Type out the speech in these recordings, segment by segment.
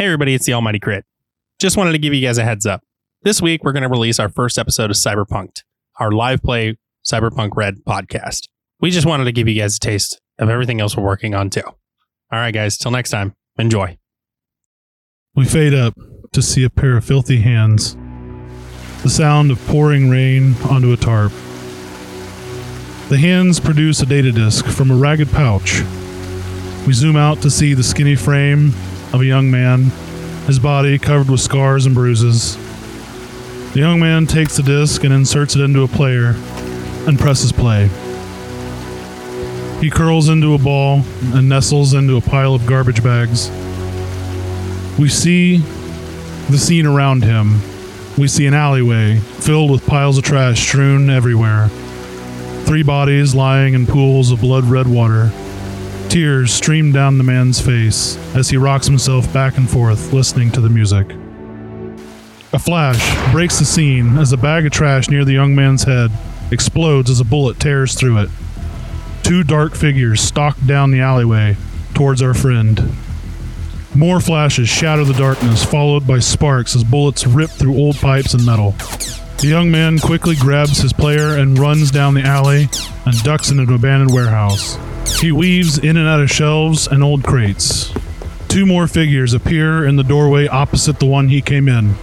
Hey, everybody, it's the Almighty Crit. Just wanted to give you guys a heads up. This week, we're going to release our first episode of Cyberpunked, our live play Cyberpunk Red podcast. We just wanted to give you guys a taste of everything else we're working on, too. All right, guys, till next time, enjoy. We fade up to see a pair of filthy hands. The sound of pouring rain onto a tarp. The hands produce a data disk from a ragged pouch. We zoom out to see the skinny frame of a young man, his body covered with scars and bruises. The young man takes the disc and inserts it into a player and presses play. He curls into a ball and nestles into a pile of garbage bags. We see the scene around him. We see an alleyway filled with piles of trash strewn everywhere. Three bodies lying in pools of blood red water. Tears stream down the man's face as he rocks himself back and forth, listening to the music. A flash breaks the scene as a bag of trash near the young man's head explodes as a bullet tears through it. Two dark figures stalk down the alleyway towards our friend. More flashes shatter the darkness, followed by sparks as bullets rip through old pipes and metal. The young man quickly grabs his player and runs down the alley and ducks into an abandoned warehouse. He weaves in and out of shelves and old crates. Two more figures appear in the doorway opposite the one he came in.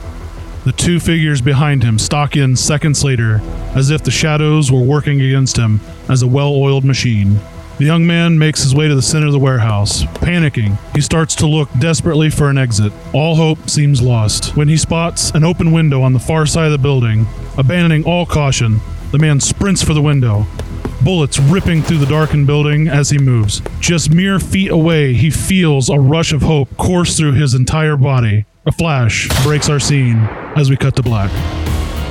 The two figures behind him stalk in seconds later, as if the shadows were working against him as a well oiled machine. The young man makes his way to the center of the warehouse. Panicking, he starts to look desperately for an exit. All hope seems lost when he spots an open window on the far side of the building. Abandoning all caution, the man sprints for the window. Bullets ripping through the darkened building as he moves. Just mere feet away, he feels a rush of hope course through his entire body. A flash breaks our scene as we cut to black.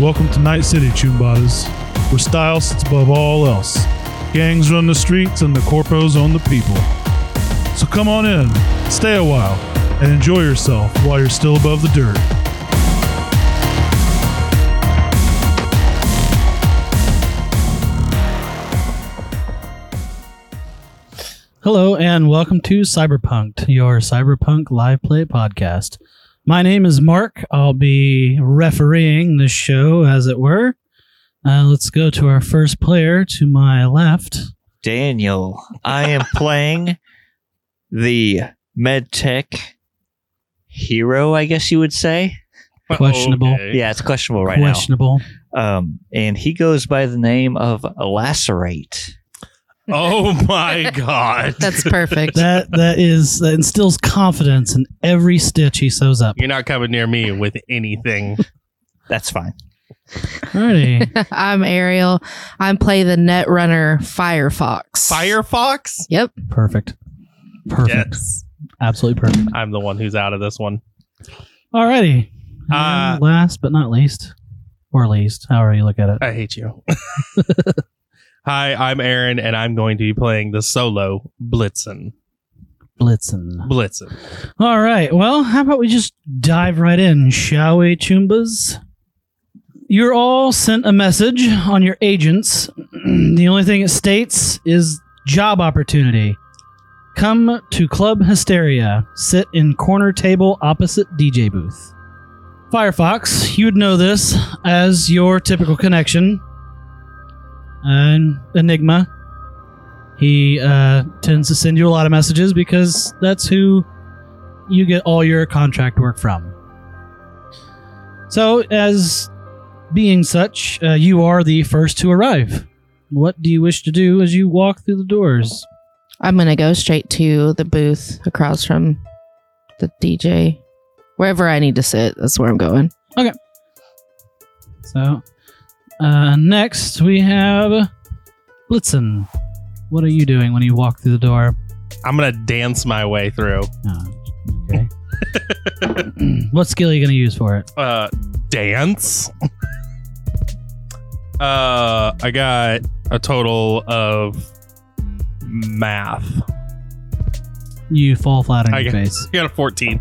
Welcome to Night City, Choombattas, where style sits above all else. Gangs run the streets and the corpos own the people. So come on in, stay a while, and enjoy yourself while you're still above the dirt. Hello and welcome to Cyberpunked, your Cyberpunk live play podcast. My name is Mark. I'll be refereeing this show, as it were. Uh, let's go to our first player to my left. Daniel. I am playing the medtech hero, I guess you would say. Questionable. Okay. Yeah, it's questionable right Questionable. now. Um, and he goes by the name of Lacerate. Oh my God. That's perfect. That that is that instills confidence in every stitch he sews up. You're not coming near me with anything. That's fine. Alrighty. I'm Ariel. I'm play the net runner Firefox. Firefox? Yep. Perfect. Perfect. Yes. Absolutely perfect. I'm the one who's out of this one. Alrighty. Uh, last but not least, or least, however you look at it. I hate you. Hi, I'm Aaron, and I'm going to be playing the solo Blitzen. Blitzen. Blitzen. All right. Well, how about we just dive right in, shall we, Choombas? You're all sent a message on your agents. the only thing it states is job opportunity. Come to Club Hysteria. Sit in corner table opposite DJ booth. Firefox, you'd know this as your typical connection. And Enigma. He uh, tends to send you a lot of messages because that's who you get all your contract work from. So, as being such, uh, you are the first to arrive. What do you wish to do as you walk through the doors? I'm gonna go straight to the booth across from the DJ. Wherever I need to sit, that's where I'm going. Okay. So, uh, next we have Blitzen. What are you doing when you walk through the door? I'm going to dance my way through. Oh, okay. what skill are you going to use for it? Uh, dance. uh, I got a total of math. You fall flat on I your got- face. I got a 14.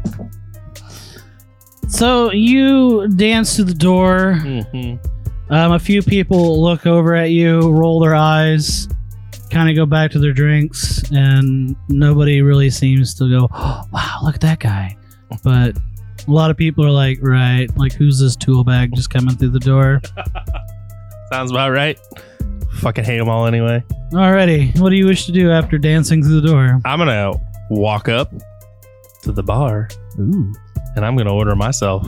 So you dance to the door. hmm Um, a few people look over at you, roll their eyes, kind of go back to their drinks, and nobody really seems to go, oh, "Wow, look at that guy." but a lot of people are like, right, like who's this tool bag just coming through the door? Sounds about right. Fucking hate them all anyway. Alrighty, what do you wish to do after dancing through the door? I'm gonna walk up to the bar Ooh. and I'm gonna order myself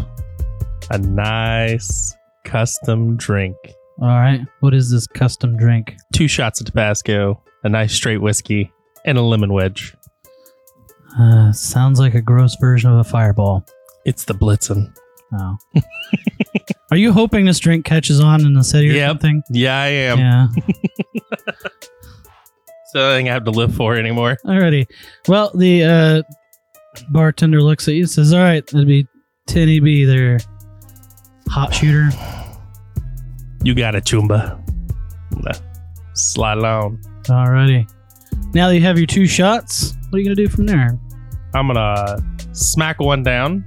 a nice custom drink. All right, what is this custom drink? Two shots of Tabasco, a nice straight whiskey, and a lemon wedge. Uh, sounds like a gross version of a fireball. It's the Blitzen. Oh. Are you hoping this drink catches on in the city or Yep. something? Yeah, I am. Yeah. So I think I have to live for it anymore. Alrighty. Well, the uh, bartender looks at you and says, All right, that'd be 10 EB there. Hot shooter. You got it, Choomba. Slide along. Alrighty. Now that you have your two shots, what are you going to do from there? I'm gonna smack one down,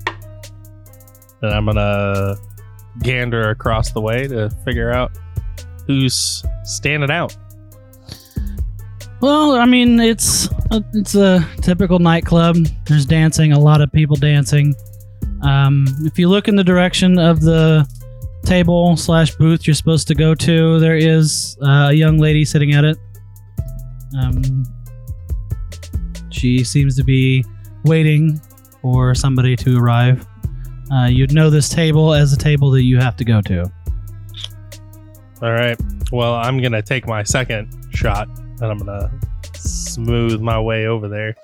and I'm gonna gander across the way to figure out who's standing out. Well, I mean, it's a, it's a typical nightclub. There's dancing, a lot of people dancing. Um, if you look in the direction of the table slash booth you're supposed to go to, there is uh, a young lady sitting at it. Um, she seems to be waiting for somebody to arrive. Uh, you'd know this table as a table that you have to go to. All right. Well, I'm gonna take my second shot, and I'm gonna smooth my way over there.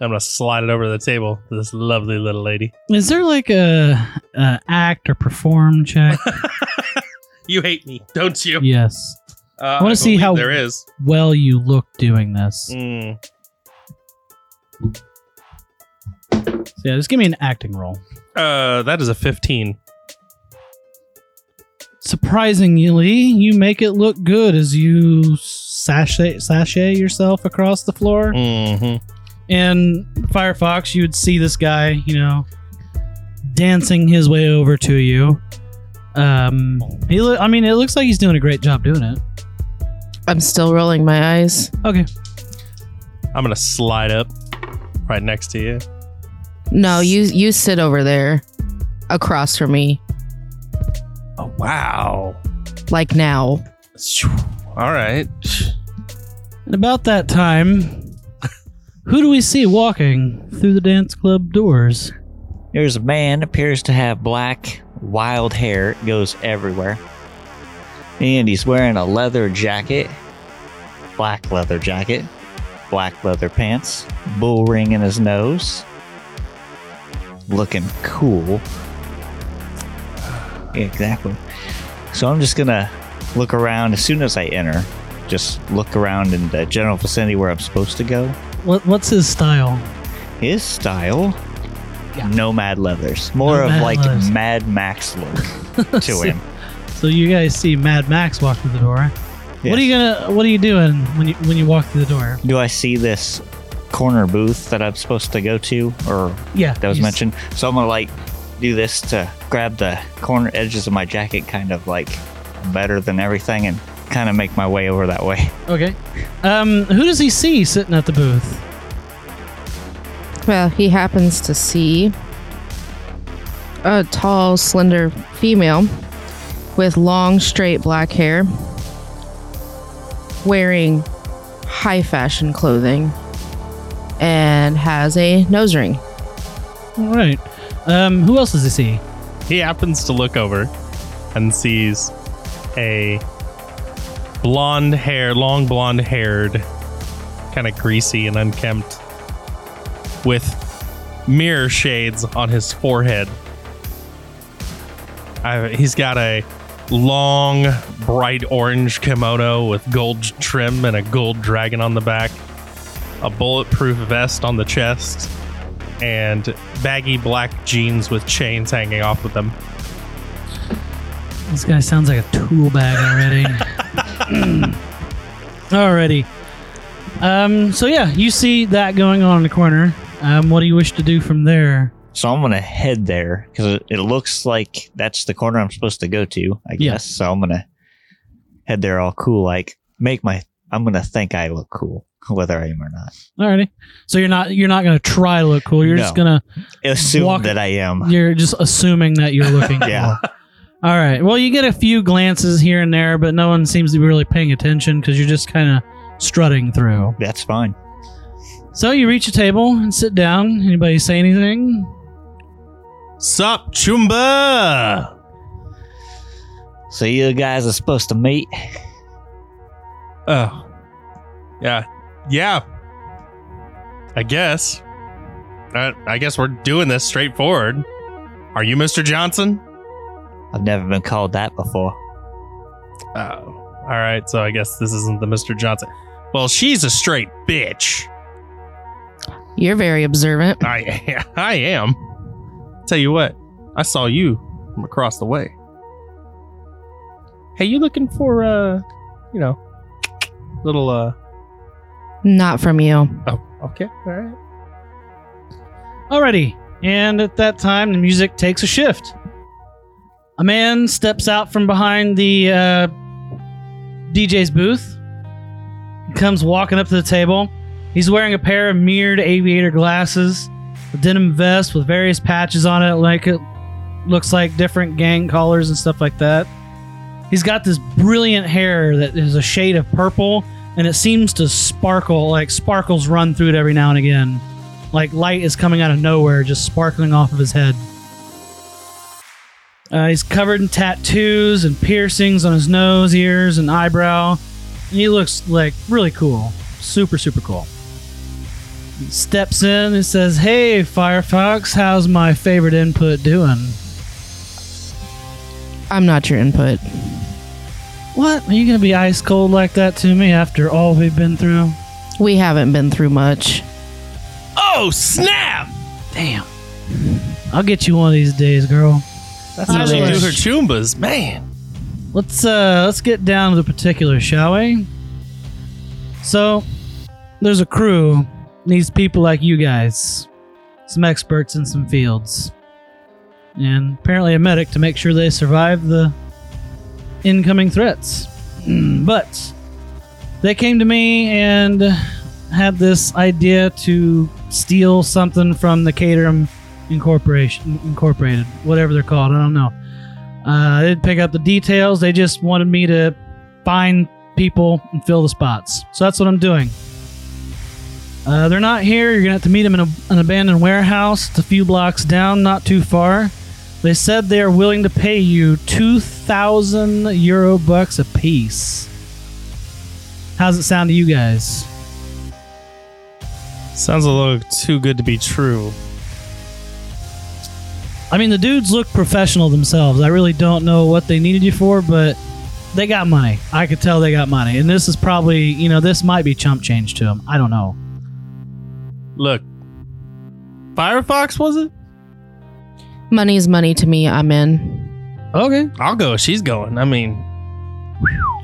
I'm gonna slide it over to the table to this lovely little lady. Is there like a, a act or perform check? You hate me, don't you? yes. Uh, wanna see how- there is. well you look doing this. Mm. So yeah, just give me an acting roll. Uh, that is a 15. Surprisingly, you make it look good as you sashay sashay yourself across the floor. Mm-hmm. And Firefox, you would see this guy, you know, dancing his way over to you. Um, he, lo- I mean, it looks like he's doing a great job doing it. I'm still rolling my eyes. Okay, I'm gonna slide up right next to you. No, you you sit over there, across from me, Oh wow! like now. All right. and about that time, who do we see walking through the dance club doors? There's a man appears to have black, wild hair. Goes everywhere. And he's wearing a leather jacket, black leather jacket, black leather pants, bull ring in his nose. Looking cool. Exactly. So I'm just gonna look around as soon as I enter. Just look around in the general vicinity where I'm supposed to go. What What's his style? His style, Yeah. nomad leathers, more of like leathers. Mad Max look to him. So you guys see Mad Max walk through the door. What are you gonna What are you doing when you when you walk through the door? Do I see this corner booth that I'm supposed to go to, or Yeah, that was you s- mentioned? So I'm gonna like do this to grab the corner edges of my jacket, kind of like better than everything, and kind of make my way over that way. Okay. Um, who does he see sitting at the booth? Well, he happens to see a tall, slender female with long, straight black hair, wearing high fashion clothing, and has a nose ring. All right. Um, who else does he see? He happens to look over and sees a blonde hair, long blonde haired, kind of greasy and unkempt, with mirror shades on his forehead. I, he's got a long, bright orange kimono with gold trim and a gold dragon on the back, a bulletproof vest on the chest, and baggy black jeans with chains hanging off of them. This guy sounds like a tool bag already. Alrighty. Um, so yeah, you see that going on in the corner. Um, what do you wish to do from there? So I'm gonna head there because it, it looks like that's the corner I'm supposed to go to. I Yeah. guess so. I'm gonna head there all cool, like make my I'm gonna think I look cool, whether I am or not. Alrighty. So you're not you're not gonna try to look cool. You're just gonna Assume Walk- that I am. you're just assuming that you're looking Yeah. cool. All right. Well, you get a few glances here and there, but no one seems to be really paying attention because you're just kind of strutting through. That's fine. So you reach a table and sit down. Anybody say anything? Sup, Choomba? So you guys are supposed to meet. Oh. Yeah. Yeah. I guess. Uh, I guess we're doing this straightforward. Are you Mr. Johnson? I've never been called that before. Oh. All right. So I guess this isn't the Mr. Johnson. Well, she's a straight bitch. You're very observant. I I am. Tell you what, I saw you from across the way. Hey, you looking for uh, you know, little uh? Not from you. Oh, okay, all right. Alrighty. And at that time, the music takes a shift. A man steps out from behind the uh, DJ's booth. Comes walking up to the table. He's wearing a pair of mirrored aviator glasses, a denim vest with various patches on it, like it looks like different gang collars and stuff like that. He's got this brilliant hair that is a shade of purple, and it seems to sparkle, like sparkles run through it every now and again like light is coming out of nowhere, just sparkling off of his head. Uh, he's covered in tattoos and piercings on his nose, ears, and eyebrow. And he looks like really cool, super super cool. He steps in and says, "Hey, Firefox, how's my favorite input doing?" I'm not your input. What? Are you gonna be ice cold like that to me after all we've been through? We haven't been through much. Oh snap! Damn. I'll get you one of these days, girl. That's how she do her choombas, man. Let's uh let's get down to the particulars, shall we? So, there's a crew needs people like you guys, some experts in some fields, and apparently a medic to make sure they survive the incoming threats. but they came to me and had this idea to steal something from the Caterham Incorporation Incorporated, whatever they're called. I don't know. Uh, they didn't pick up the details. They just wanted me to find people and fill the spots. So that's what I'm doing. Uh, they're not here. You're gonna have to meet them in a, an abandoned warehouse. It's a few blocks down, not too far. They said they are willing to pay you two thousand euro bucks a piece. How's it sound to you guys? Sounds a little too good to be true. I mean, the dudes look professional themselves. I really don't know what they needed you for, but they got money. I could tell they got money. And this is probably, you know, this might be chump change to them. I don't know. Look, Firefox was it? Money's money to me. I'm in. Okay. I'll go. She's going. I mean,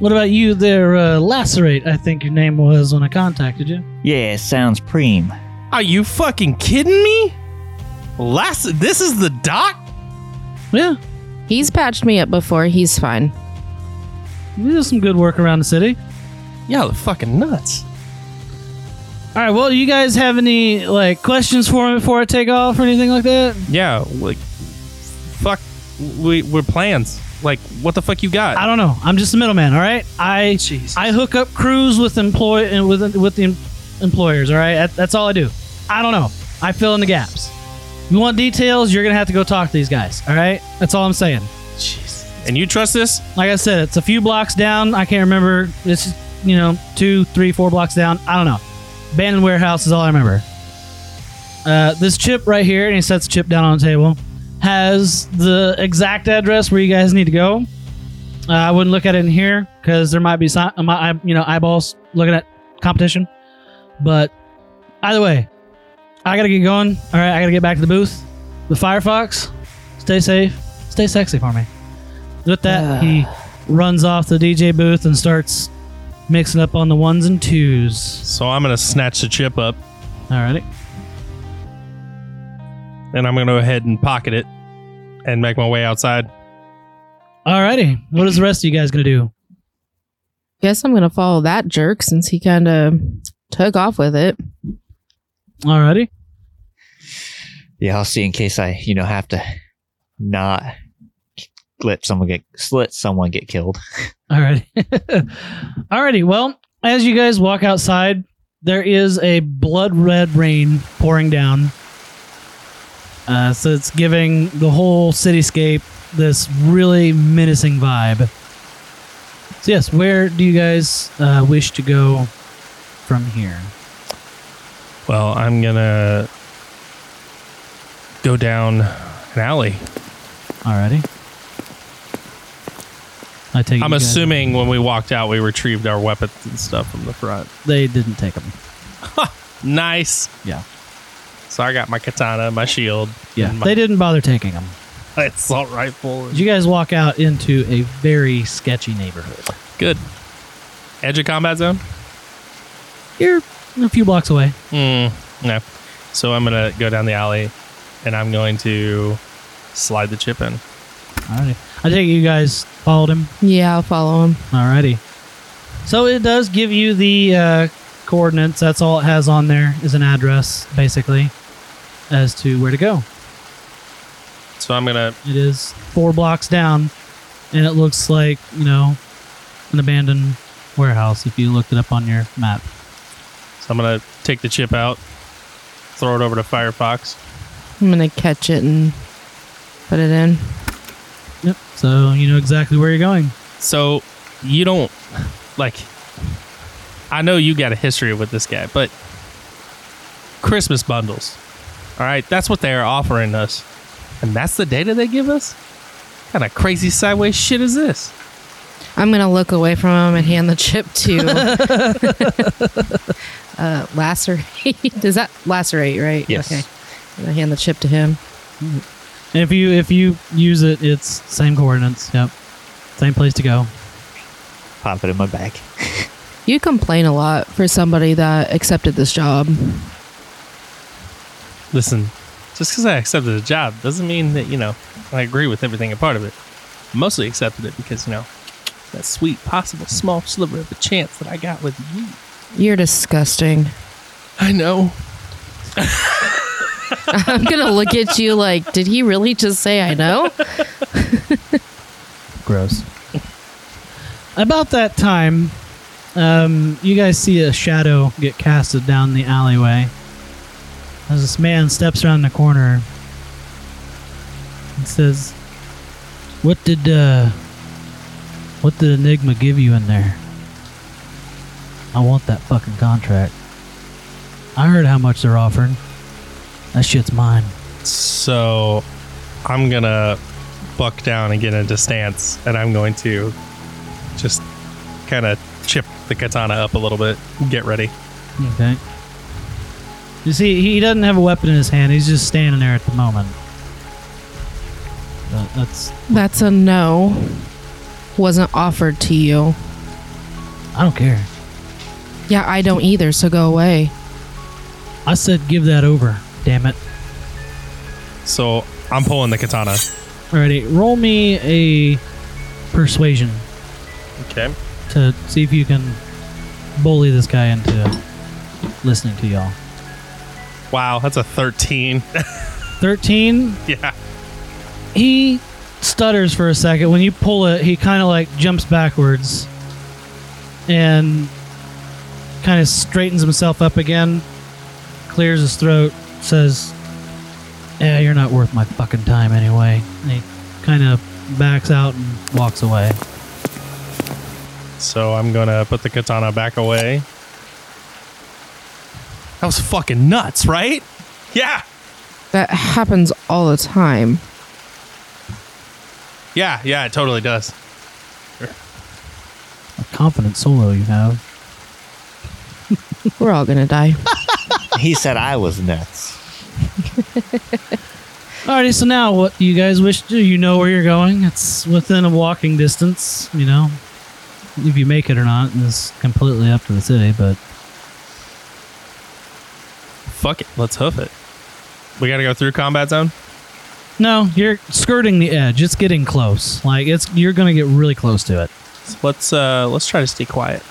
What about you there, uh, Lacerate? I think your name was when I contacted you. Yeah, sounds preem. are you fucking kidding me? Last, this is the doc. Yeah. He's patched me up before. He's fine. You did some good work around the city. Y'all are fucking nuts. All right. Well, you guys have any, like, questions for me before I take off or anything like that? Yeah, like, fuck, we we're plans. Like, what the fuck you got? I don't know. I'm just a middleman, all right? I Jeez. I hook up crews with employ and with with the em- employers. All right, that, that's all I do. I don't know. I fill in the gaps. You want details? You're gonna have to go talk to these guys. All right, that's all I'm saying. Jeez. And you trust this? Like I said, it's a few blocks down. I can't remember. It's you know two, three, four blocks down. I don't know. Abandoned warehouse is all I remember. Uh, this chip right here, and he sets the chip down on the table, has the exact address where you guys need to go. Uh, I wouldn't look at it in here because there might be some, you know, eyeballs looking at competition. But either way, I gotta get going. All right, I gotta get back to the booth. The Firefox, stay safe, stay sexy for me. With that, he runs off the DJ booth and starts mixing up on the ones and twos. So I'm gonna snatch the chip up Alrighty. and I'm gonna go ahead and pocket it and make my way outside. Alrighty. What is the rest of you guys gonna do? Guess I'm gonna follow that jerk since he kind of took off with it. Alrighty. Yeah, I'll see in case I, you know, have to not let someone get let someone get killed. Alrighty. Alrighty. Well, as you guys walk outside, there is a blood red rain pouring down. Uh, so it's giving the whole cityscape this really menacing vibe. So yes, where do you guys uh, wish to go from here? Well, I'm gonna go down an alley. Alrighty. I take. it I'm you guys- assuming when we walked out, we retrieved our weapons and stuff from the front. they didn't take them. Nice. Yeah. So I got my katana, my shield, Yeah, and my they didn't bother taking them. assault rifle. You guys walk out into a very sketchy neighborhood. Good. Edge of combat zone. You're a few blocks away. Hmm. No. So I'm gonna go down the alley, and I'm going to slide the chip in. Alrighty. I think you guys followed him. Yeah, I'll follow him. Alrighty. So it does give you the uh, coordinates. That's all it has on there is an address, basically, as to where to go. So I'm gonna It is four blocks down, and it looks like you know an abandoned warehouse if you looked it up on your map. So I'm gonna take the chip out, throw it over to Firefox. I'm gonna catch it and put it in. Yep. So you know exactly where you're going. So you don't like. I know you got a history with this guy, but Christmas bundles. All right, that's what they are offering us, and that's the data they give us. What kind of crazy sideways shit is this? I'm gonna look away from him and hand the chip to uh, lacerate. Is that lacerate, right? Yes. Okay. I'm gonna hand the chip to him. And if you if you use it, it's same coordinates. Yep. Same place to go. Pop it in my bag. You complain a lot for somebody that accepted this job. Listen, just because I accepted a job doesn't mean that you know I agree with everything a part of it. I mostly accepted it because you know that sweet possible small sliver of a chance that I got with you. You're disgusting. I know. I'm gonna look at you like, did he really just say I know? Gross. About that time, um, you guys see a shadow get casted down the alleyway. As this man steps around the corner and says, "What did uh, what did Enigma give you in there? I want that fucking contract. I heard how much they're offering. That shit's mine." So I'm gonna buck down and get into stance, and I'm going to just kind of chip the katana up a little bit. Get ready. Okay. You see, he doesn't have a weapon in his hand. He's just standing there at the moment. But that's. That's a no. Wasn't offered to you. I don't care. Yeah, I don't either, so go away. I said give that over. Damn it. So I'm pulling the katana. Alrighty, roll me a persuasion Okay. to see if you can bully this guy into listening to y'all. Wow, that's a 13. 13. yeah. He stutters for a second. When you pull it, he kind of like jumps backwards and kind of straightens himself up again, clears his throat, says, Yeah, you're not worth my fucking time anyway. And he kind of backs out and walks away. So I'm gonna put the katana back away. That was fucking nuts, right? Yeah. That happens all the time. Yeah, yeah, it totally does. A confident solo you have. We're all gonna die. he said I was nuts. Alrighty, so now what do you guys wish to do? You know where you're going. It's within a walking distance, you know. If you make it or not is completely up to the city, but Fuck it. Let's hoof it. We gotta go through combat zone? no, you're skirting the edge. It's getting close. Like it's you're gonna get really close to it. So let's uh let's try to stay quiet.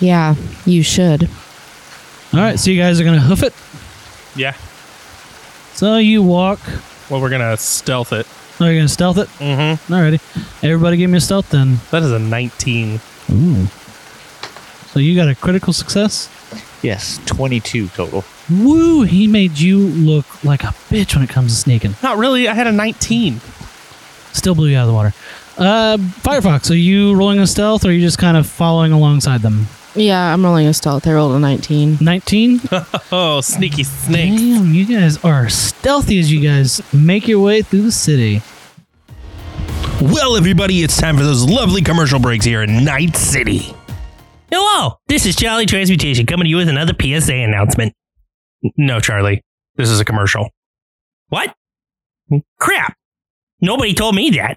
Yeah, you should. All right, so you guys are gonna hoof it. Yeah. So you walk. Well, we're gonna stealth it. Oh, you're gonna stealth it. Mm-hmm. Alrighty, everybody, give me a stealth then. That is a 19. Ooh. So you got a critical success. Yes, 22 total. Woo! He made you look like a bitch when it comes to sneaking. Not really. I had a 19. Still blew you out of the water. Uh, Firefox, are you rolling a stealth or are you just kind of following alongside them? Yeah, I'm rolling a stealth. I rolled a 19. 19? Oh, sneaky snake. Damn, you guys are stealthy as you guys make your way through the city. Well, everybody, it's time for those lovely commercial breaks here in Night City. Hello, this is Charlie Transmutation coming to you with another PSA announcement. No, Charlie, this is a commercial. What? Crap. Nobody told me that.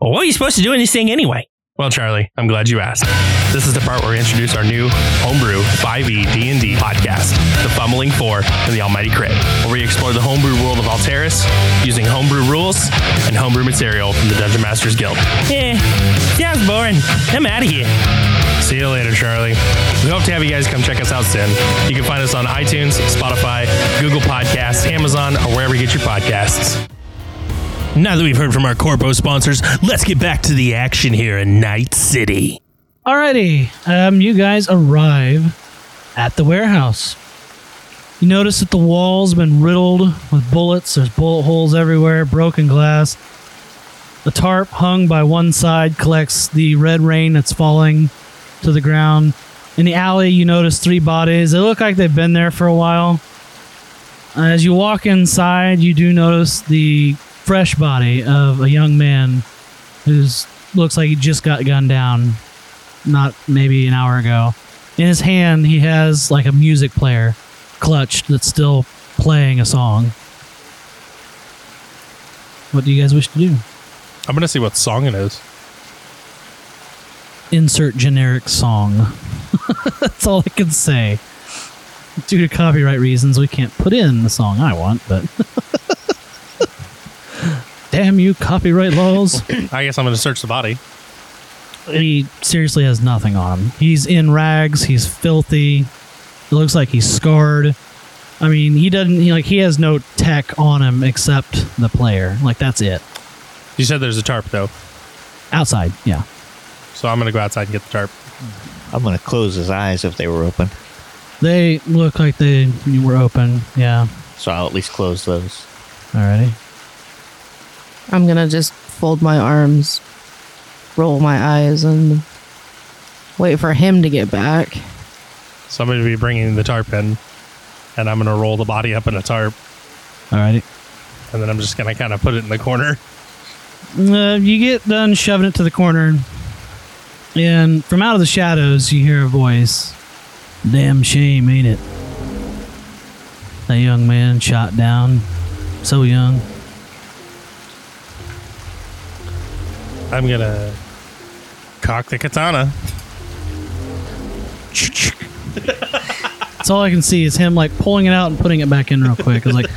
Well, what are you supposed to do in this thing anyway? Well, Charlie, I'm glad you asked. This is the part where we introduce our new homebrew E 5e D&D podcast, The Fumbling Four and the Almighty Crit, where we explore the homebrew world of Alteris using homebrew rules and homebrew material from the Dungeon Masters Guild. Eh, sounds boring. I'm out of here. See you later, Charlie. We hope to have you guys come check us out soon. You can find us on iTunes, Spotify, Google Podcasts, Amazon, or wherever you get your podcasts. Now that we've heard from our Corpo sponsors, let's get back to the action here in Night City. Alrighty, um, you guys arrive at the warehouse. You notice that the walls have been riddled with bullets. There's bullet holes everywhere, broken glass. The tarp hung by one side collects the red rain that's falling to the ground. In the alley, you notice three bodies. They look like they've been there for a while. As you walk inside, you do notice the fresh body of a young man who looks like he just got gunned down not maybe an hour ago. In his hand, he has like a music player clutched that's still playing a song. What do you guys wish to do? I'm gonna see what song it is. Insert generic song. that's all I can say. Due to copyright reasons, we can't put in the song I want, but. Damn you, copyright laws. I guess I'm gonna search the body. He seriously has nothing on him. He's in rags. He's filthy. It looks like he's scarred. I mean, he doesn't. He, like he has no tech on him except the player. Like that's it. You said there's a tarp though, Outside, yeah. so I'm gonna go outside and get the tarp. I'm going to close his eyes if they were open. They look like they were open. Yeah. So I'll at least close those. Alrighty. I'm going to just fold my arms, roll my eyes, and wait for him to get back. So I'm gonna be bringing the tarp in, and I'm gonna roll the body up in a tarp, Alrighty. and then I'm just gonna kind of put it in the corner. Uh, you get done shoving it to the corner, and from out of the shadows, you hear a voice. Damn shame, ain't it? That young man shot down, so young. I'm gonna cock the katana. That's all I can see is him like pulling it out and putting it back in real quick. It's like,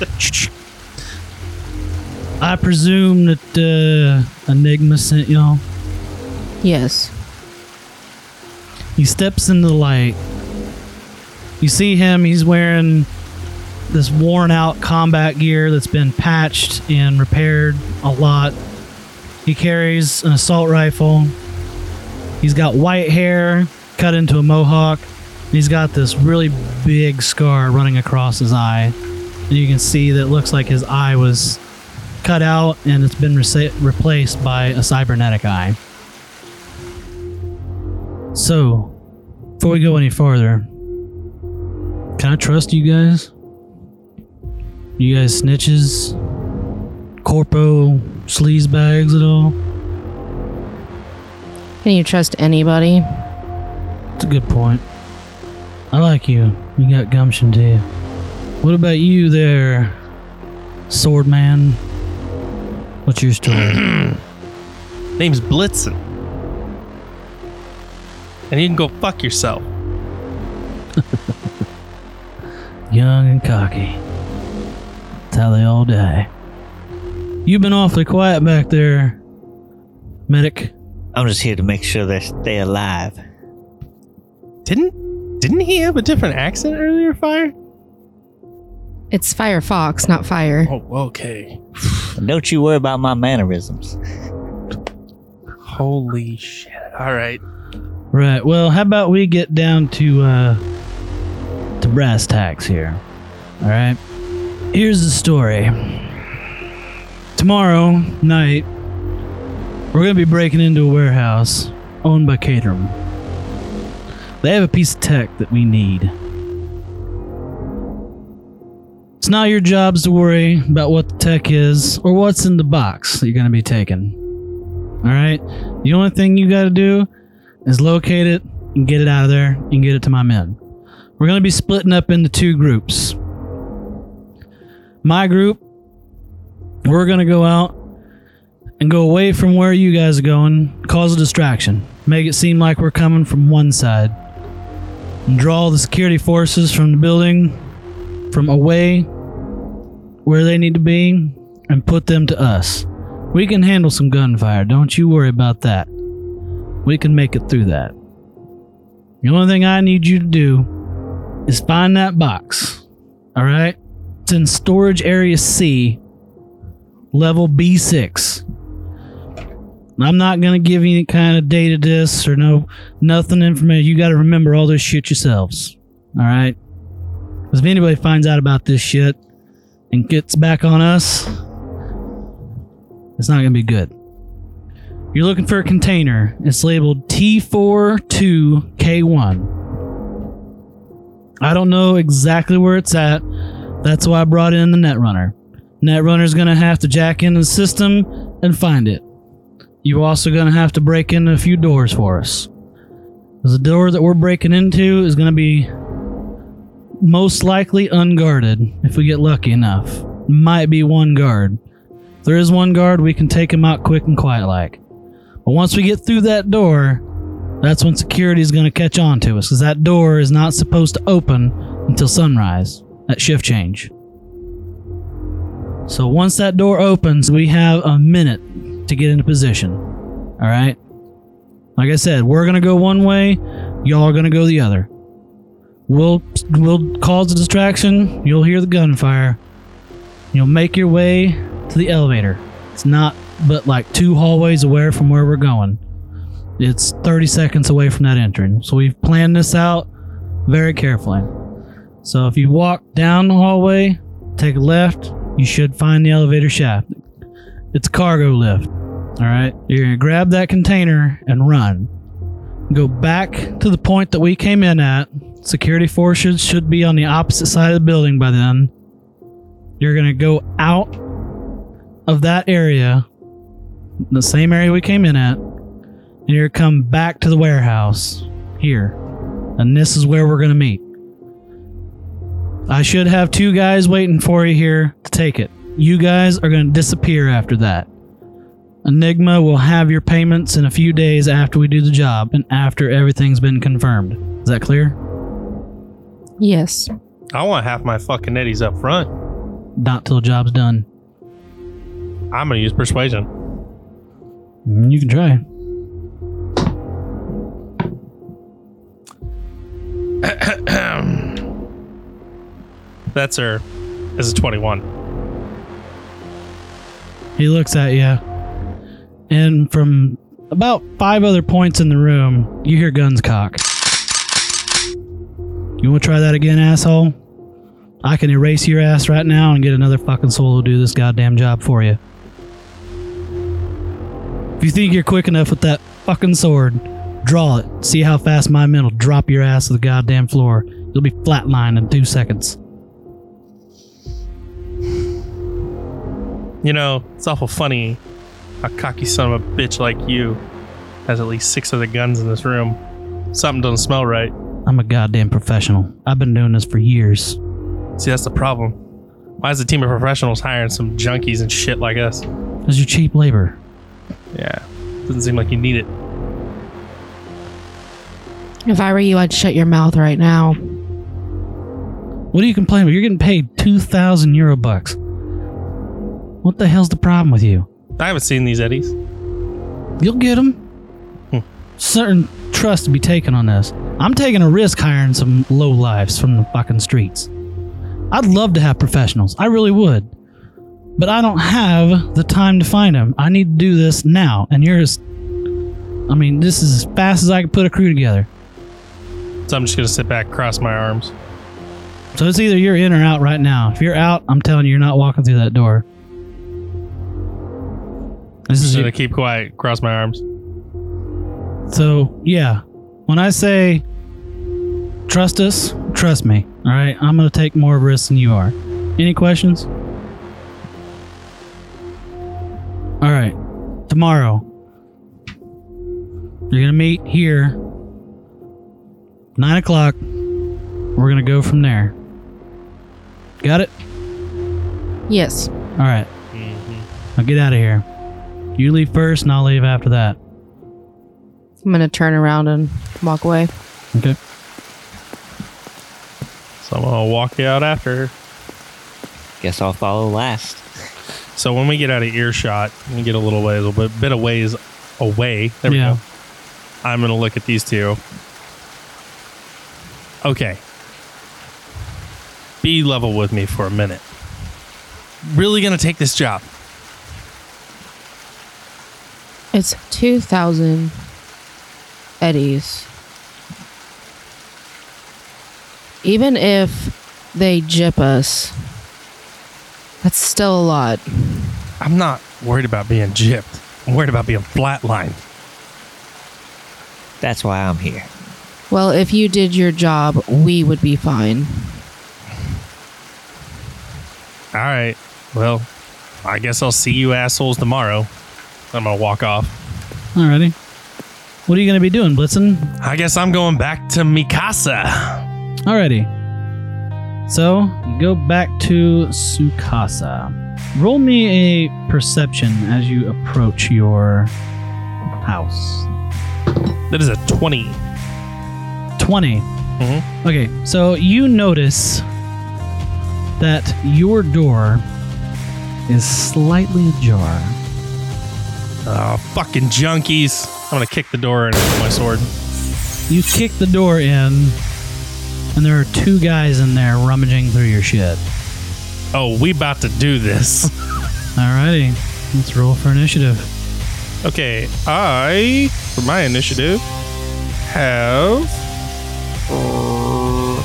I presume that uh, Enigma sent y'all. Yes. He steps into the light. You see him, he's wearing this worn out combat gear that's been patched and repaired a lot. He carries an assault rifle. He's got white hair cut into a mohawk. He's got this really big scar running across his eye. And you can see that it looks like his eye was cut out and it's been resa- replaced by a cybernetic eye. So, before we go any farther, can I trust you guys? You guys snitches? Corpo sleazebags at all? Can you trust anybody? That's a good point. I like you. You got gumption to you. What about you there, sword man? What's your story? Name's Blitzen, and you can go fuck yourself. Young and cocky. That's how they all die. You've been awfully quiet back there, medic. I'm just here to make sure they stay alive. Didn't didn't he have a different accent earlier, Fire? It's Firefox, not fire. Oh, okay. Don't you worry about my mannerisms. Holy shit. All right. Right. Well, how about we get down to uh to brass tacks here. All right. Here's the story. Tomorrow night, we're gonna be breaking into a warehouse owned by Caterham. They have a piece of tech that we need. It's not your jobs to worry about what the tech is or what's in the box that you're gonna be taking. All right. The only thing you got to do is locate it and get it out of there and get it to my men. We're going to be splitting up into two groups. My group, we're going to go out and go away from where you guys are going, cause a distraction, make it seem like we're coming from one side, and draw the security forces from the building from away where they need to be and put them to us. We can handle some gunfire, don't you worry about that. We can make it through that. The only thing I need you to do is find that box. All right? It's in storage area C, level B6. I'm not to give any kind of data disc or no nothing information. You got to remember all this shit yourselves. All right? Because if anybody finds out about this shit and gets back on us, it's not to be good. You're looking for a container. It's labeled T42K1. I don't know exactly where it's at. That's why I brought in the Netrunner. Netrunner's to have to jack into the system and find it. You're also going to have to break in a few doors for us. The door that we're breaking into is going to be most likely unguarded if we get lucky enough. Might be one guard. If there is one guard, we can take him out quick and quiet like. But once we get through that door, that's when security is going to catch on to us because that door is not supposed to open until sunrise at shift change. So once that door opens, we have a minute to get into position. All right? Like I said, we're to go one way, y'all are to go the other. We'll we'll cause a distraction, you'll hear the gunfire. You'll make your way to the elevator. It's not but like two hallways away from where we're going. It's 30 seconds away from that entrance. So we've planned this out very carefully. So if you walk down the hallway, take a left, you should find the elevator shaft. It's a cargo lift. All right. You're going to grab that container and run. Go back to the point that we came in at. Security forces should be on the opposite side of the building by then. You're going to go out of that area, the same area we came in at, and you're gonna come back to the warehouse here. And this is where we're going to meet. I should have two guys waiting for you here to take it. You guys are going to disappear after that. Enigma will have your payments in a few days after we do the job and after everything's been confirmed. Is that clear? Yes. I want half my fucking eddies up front. Not till the job's done. I'm gonna use persuasion. Mm, You can try. That's her. This is 21. He looks at you, and from about five other points in the room, you hear guns cock. You want to try that again, asshole? I can erase your ass right now and get another fucking soul to do this goddamn job for you. If you think you're quick enough with that fucking sword, draw it. See how fast my men will drop your ass to the goddamn floor. You'll be flatlined in two seconds. You know, it's awful funny a cocky son of a bitch like you has at least six other guns in this room. Something doesn't smell right. I'm a goddamn professional. I've been doing this for years. See, that's the problem. Why is a team of professionals hiring some junkies and shit like us? Because you're cheap labor. Yeah, doesn't seem like you need it. If I were you, I'd shut your mouth right now. What are you complaining about? You're getting paid 2,000 euro bucks. What the hell's the problem with you? I haven't seen these eddies. You'll get them. Hmm. certain trust to be taken on this. I'm taking a risk hiring some low lives from the fucking streets. I'd love to have professionals. I really would. But I don't have the time to find them. I need to do this now. And you're as I mean, this is as fast as I can put a crew together. So I'm just gonna sit back, cross my arms. So it's either you're in or out right now. If you're out, I'm telling you, you're not walking through that door. This is gonna keep quiet, cross my arms. So, yeah, when I say trust us, trust me. All right, I'm going to take more risks than you are. Any questions? All right, tomorrow, you're going to meet here, 9 o'clock. We're going to go from there. Got it? Yes. All right, mm-hmm. now get out of here. You leave first, and I'll leave after that. I'm gonna turn around and walk away. Okay. So I'm gonna walk you out after. Guess I'll follow last. So when we get out of earshot, we get a little ways, a bit, bit of ways away. There we Yeah. go. I'm gonna look at these two. Okay. Be level with me for a minute. Really gonna take this job? It's two thousand eddies. Even if they jip us, that's still a lot. I'm not worried about being gypped. I'm worried about being flatlined. That's why I'm here. Well, if you did your job, we would be fine. All right. Well, I guess I'll see you assholes tomorrow. I'm gonna walk off. Alrighty. What are you to be doing, Blitzen? I guess I'm going back to Mikasa. Alrighty. So, you go back to Sukasa. Roll me a perception as you approach your house. That is a 20. 20. Mhm. Okay, so you notice that your door is slightly ajar. Oh, fucking junkies. I'm gonna kick the door in with my sword. You kick the door in, and there are two guys in there rummaging through your shit. Oh, we about to do this. Alrighty, let's roll for initiative. Okay, I, for my initiative, have uh,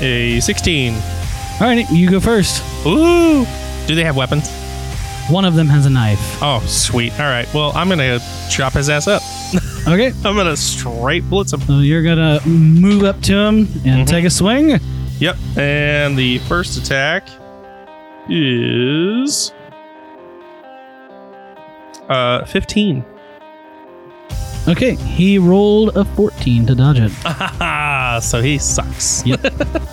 a 16. Alrighty, you go first. Ooh! Do they have weapons? One of them has a knife. Oh, sweet. All right. Well, I'm gonna chop his ass up. Okay, I'm gonna straight blitz him. so you're gonna move up to him and Mhm. take a swing. Yep. And the first attack is uh 15. Okay, he rolled a 14 to dodge it. so he sucks. Yep.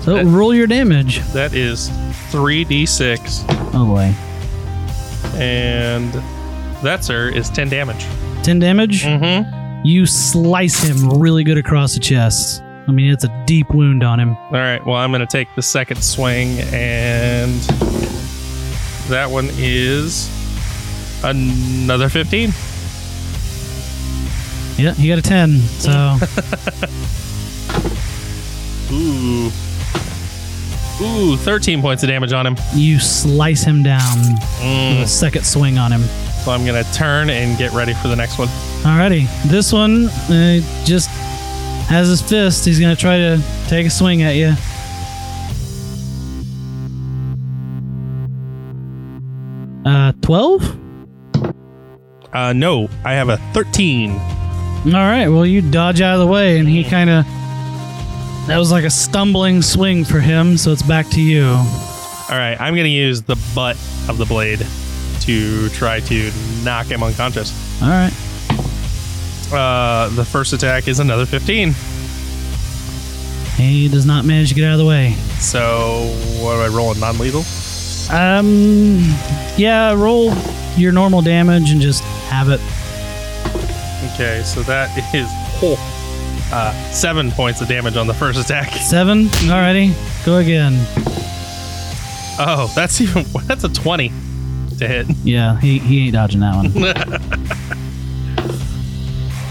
So roll your damage. That is 3d6 Oh boy. And that sir is 10 damage. 10 damage. Mhm. You slice him really good across the chest. I mean, it's a deep wound on him. All right. Well, I'm going to take the second swing and that one is another 15. Yeah, he got a 10. So, Ooh. Ooh, 13 points of damage on him. you slice him down with Mm. a second swing on him. So I'm going to turn and get ready for the next one. Alrighty, this one uh, just has his fist. He's gonna try to take a swing at you. Uh, twelve. Uh, no, I have a 13. All right. Well, you dodge out of the way, and he kind of. That was like a stumbling swing for him, so it's back to you. All right, I'm going to use the butt of the blade to try to knock him unconscious. All right. Uh, the first attack is another 15. He does not manage to get out of the way. So what do I roll? A non-lethal? Um, yeah, roll your normal damage and just have it. Okay, so that is oh, uh, seven points of damage on the first attack. Seven. Alrighty, go again. Oh, that's even that's a 20 to hit. Yeah, he, he ain't dodging that one.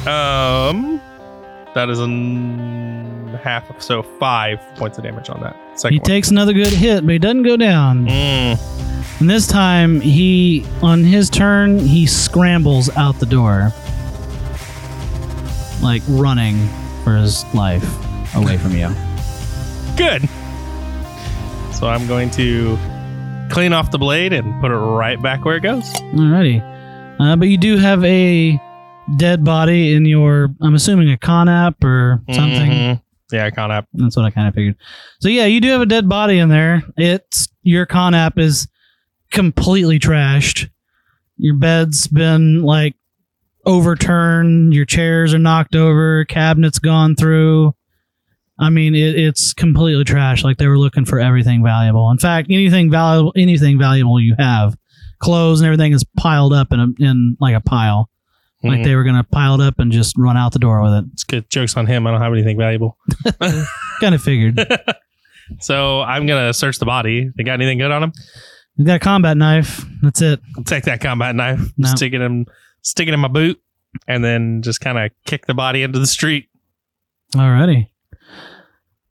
Um, that is a half, of, so five points of damage on that. Second He one. takes another good hit, but he doesn't go down. Mm, And this time, he, on his turn, he scrambles out the door. Like running for his life away from you. good. So I'm going to clean off the blade and put it right back where it goes. Alrighty. Uh, but you do have a dead body in your, I'm assuming a conapt or something. Mhm. Yeah, can't. That's what I kind of figured. So yeah, you do have a dead body in there. It's your conapt is completely trashed. Your bed's been like overturned. Your chairs are knocked over. Cabinets gone through. I mean, it, it's completely trash. Like they were looking for everything valuable. In fact, anything valuable, anything valuable you have, clothes and everything is piled up in a, in like a pile. Like Mhm. they were gonna pile it up and just run out the door with it. It's good. Jokes on him. I don't have anything valuable. Kind of figured. So I'm gonna search the body. They got anything good on him? You got a combat knife. That's it. I'll take that combat knife, No. stick it in, stick it in my boot, and then just kind of kick the body into the street. Alrighty.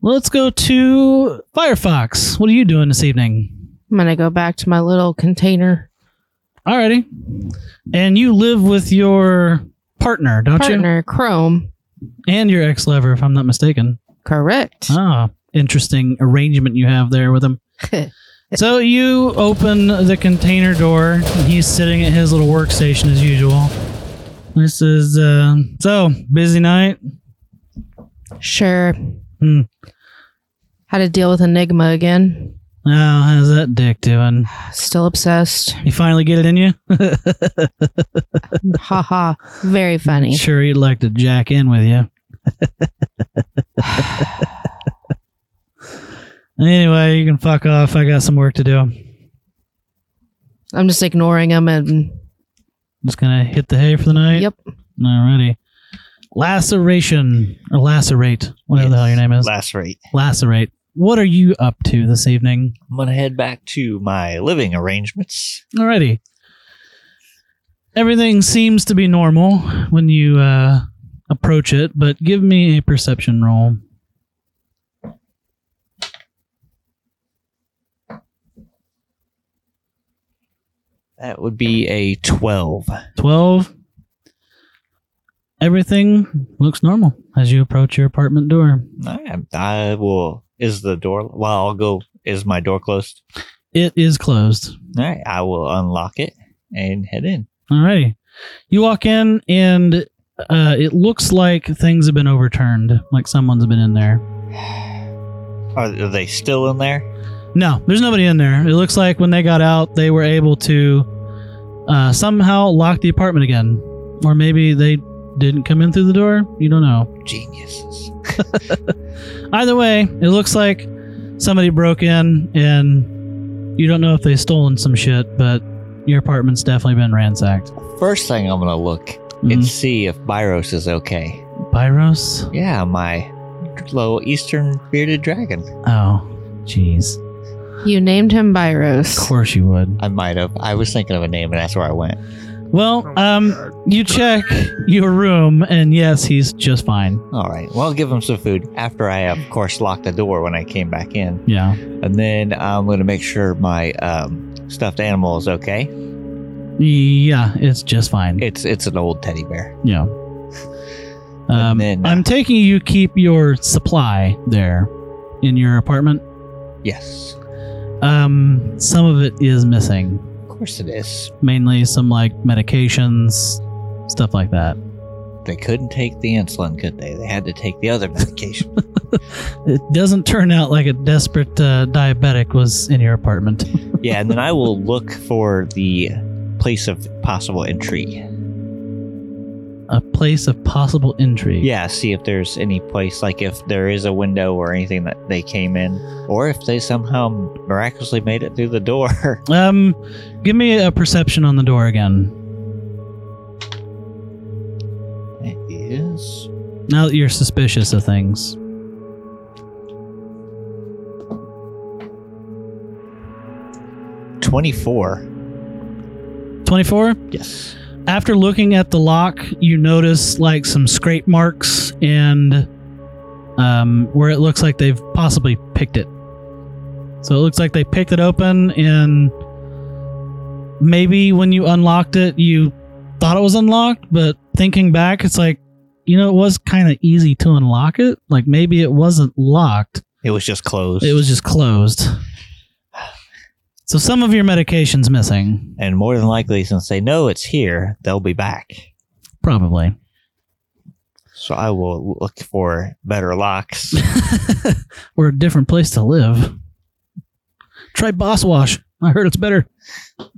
Let's go to Firefox. What are you doing this evening? I'm gonna go back to my little container Alrighty. And you live with your partner, don't you? partner, Chrome. And your ex lover, if I'm not mistaken. Correct. Ah, interesting arrangement you have there with him. so you open the container door. And he's sitting at his little workstation as usual. This is uh, so busy night. Sure. Hmm. Had to deal with Enigma again. Oh, how's that dick doing? Still obsessed. You finally get it in you? ha ha. Very funny. Sure, he'd like to jack in with you. anyway, you can fuck off. I got some work to do. I'm just ignoring him and I'm Just gonna hit the hay for the night. yep. Alrighty. Laceration or lacerate, whatever the hell your name is. Lacerate. lacerate. What are you up to this evening? I'm gonna head back to my living arrangements. Alrighty. Everything seems to be normal when you uh, approach it, but give me a perception roll. That would be a twelve. 12. Everything looks normal as you approach your apartment door. I, I will. Is the door? Well, I'll go. Is my door closed? It is closed. All right. I will unlock it and head in. Alrighty. You walk in and uh, it looks like things have been overturned, like someone's been in there. Are, are they still in there? No, there's nobody in there. It looks like when they got out, they were able to uh, somehow lock the apartment again. Or maybe they didn't come in through the door. You don't know. Geniuses. Either way, it looks like somebody broke in and you don't know if they stolen some shit, but your apartment's definitely been ransacked. First thing I'm gonna look Mhm. and see if Byros is okay. Pyros? Yeah, my little Eastern bearded dragon. Oh, jeez. You named him Byros. Of course you would. I might have. I was thinking of a name, and that's where I went. Well, um, you check your room, and yes, he's just fine. All right. Well, I'll give him some food after I, of course, locked the door when I came back in, Yeah. and then I'm gonna make sure my um, stuffed animal is okay. Yeah, it's just fine. It's it's an old teddy bear. Yeah. Um, then, uh, I'm taking you keep your supply there in your apartment. Yes, Um, some of it is missing, of course it is. mainly some like medications, stuff like that. They couldn't take the insulin, could they? They had to take the other medication. It doesn't turn out like a desperate uh, diabetic was in your apartment. yeah, and then I will look for the place of possible entry. A place of possible intrigue. Yeah, see if there's any place, like if there is a window or anything that they came in, or if they somehow miraculously made it through the door. Um, give me a perception on the door again. it is. Now that you're suspicious of things. Twenty-four. 24? Yes. After looking at the lock, you notice like some scrape marks and um, where it looks like they've possibly picked it. So it looks like they picked it open and maybe when you unlocked it, you thought it was unlocked, but thinking back, it's like, you know, it was kind of easy to unlock it. Like maybe it wasn't locked, It was just closed. it was just closed. So some of your medication's missing, and more than likely, since they know it's here, they'll be back. probably. So I will look for better locks. or a different place to live. Try BosWash. I heard it's better. well,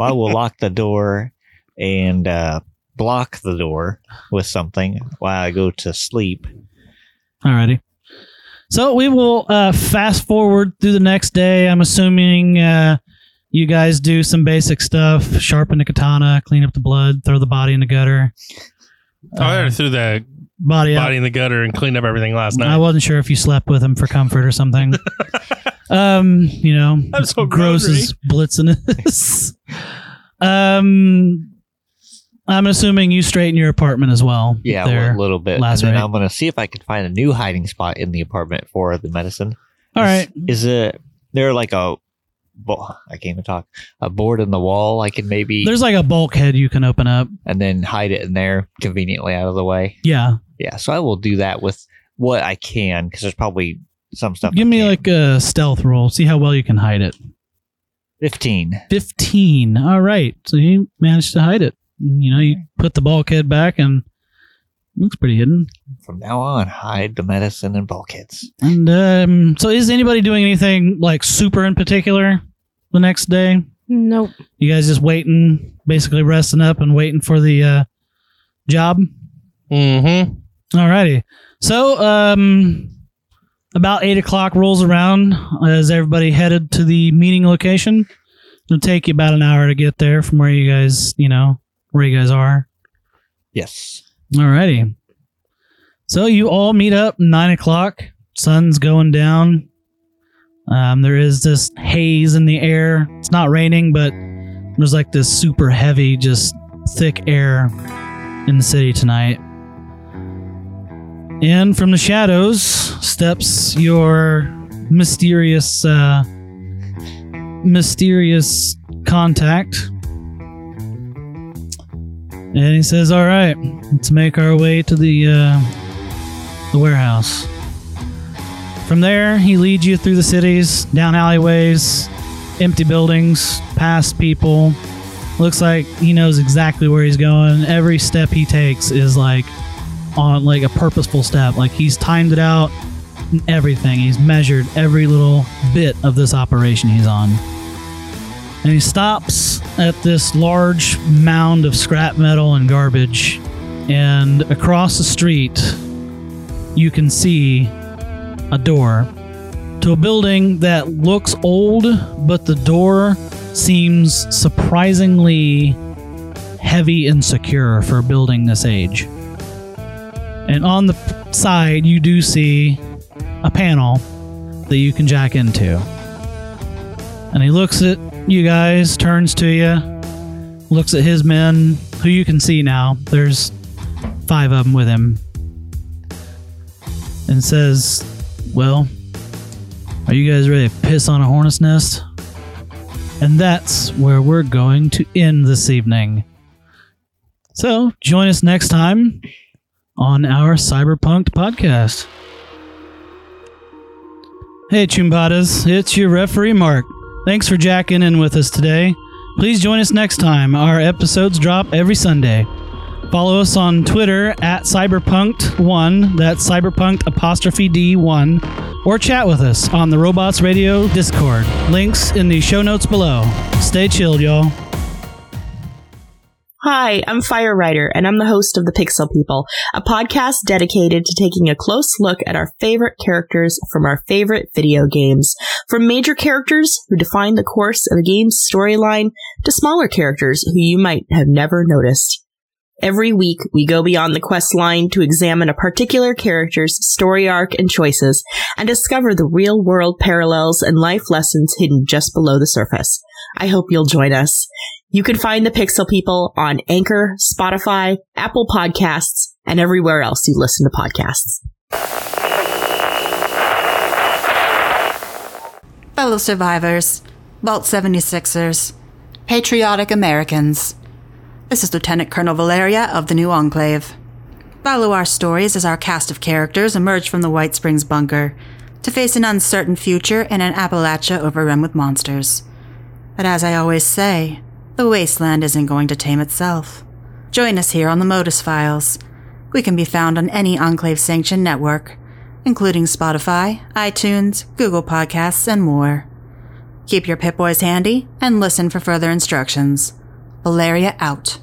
I will lock the door and uh, block the door with something while I go to sleep. Alrighty. So we will uh, fast forward through the next day. I'm assuming uh, you guys do some basic stuff: sharpen the katana, clean up the blood, throw the body in the gutter. Oh, I already threw the Body body in the gutter and cleaned up everything last night. I wasn't sure if you slept with him for comfort or something. um, you know, I'm so gross is blitzing this. um, I'm assuming you straighten your apartment as well. Yeah, there. a little bit. And last then night. I'm going to see if I can find a new hiding spot in the apartment for the medicine. All Is- right. Is it there like a I can't even talk. A board in the wall I can maybe There's like a bulkhead you can open up. and then hide it in there conveniently out of the way. Yeah. Yeah, so I will do that with what I can because there's probably some stuff. Give I me can't. like a stealth roll. See how well you can hide it. 15. 15. All right. So you managed to hide it. You know, you put the bulkhead back and it looks pretty hidden. From now on, hide the medicine and bulkheads. And um, so is anybody doing anything like super in particular the next day? Nope. You guys just waiting, basically resting up and waiting for the uh, job? Mm-hmm. Alrighty. So, um, about eight o'clock rolls around as everybody headed to the meeting location. It'll take you about an hour to get there from where you guys, you know, where you guys are. Yes. Alrighty. So you all meet up nine o'clock. Sun's going down. Um, there is this haze in the air. It's not raining, but there's like this super heavy, just thick air in the city tonight. And from the shadows steps your mysterious, uh, mysterious contact. And he says, "All right, let's make our way to the uh, the warehouse." From there, he leads you through the cities, down alleyways, empty buildings, past people. Looks like he knows exactly where he's going. Every step he takes is like on like a purposeful step. Like he's timed it out and everything. He's measured every little bit of this operation he's on. And he stops at this large mound of scrap metal and garbage. And across the street, you can see a door to a building that looks old, but the door seems surprisingly heavy and secure for a building this age. And on the side, you do see a panel that you can jack into. And he looks at you guys, turns to you, looks at his men, who you can see now. There's five of them with him. And says, Well, are you guys ready to piss on a hornet's nest? And that's where we're going to end this evening. So join us next time on our Cyberpunk podcast. Hey, Choombattas, it's your referee Mark. Thanks for jacking in with us today. Please join us next time. Our episodes drop every Sunday. Follow us on Twitter at Cyberpunked1, that's Cyberpunked apostrophe D1, or chat with us on the Robots Radio Discord. Links in the show notes below. Stay chilled, y'all. Hi, I'm Fire Writer, and I'm the host of The Pixel People, a podcast dedicated to taking a close look at our favorite characters from our favorite video games. From major characters who define the course of a game's storyline to smaller characters who you might have never noticed. Every week, we go beyond the quest line to examine a particular character's story arc and choices and discover the real world parallels and life lessons hidden just below the surface. I hope you'll join us. You can find the Pixel People on Anchor, Spotify, Apple Podcasts, and everywhere else you listen to podcasts. fellow survivors, Vault 76ers, patriotic Americans. This is Lieutenant Colonel Valeria of the New Enclave. Follow our stories as our cast of characters emerge from the White Springs bunker to face an uncertain future in an Appalachia overrun with monsters. But as I always say, the wasteland isn't going to tame itself. Join us here on the Modus Files. We can be found on any Enclave sanctioned network, including Spotify, iTunes, Google Podcasts, and more. Keep your Pip Boys handy and listen for further instructions. Valeria out.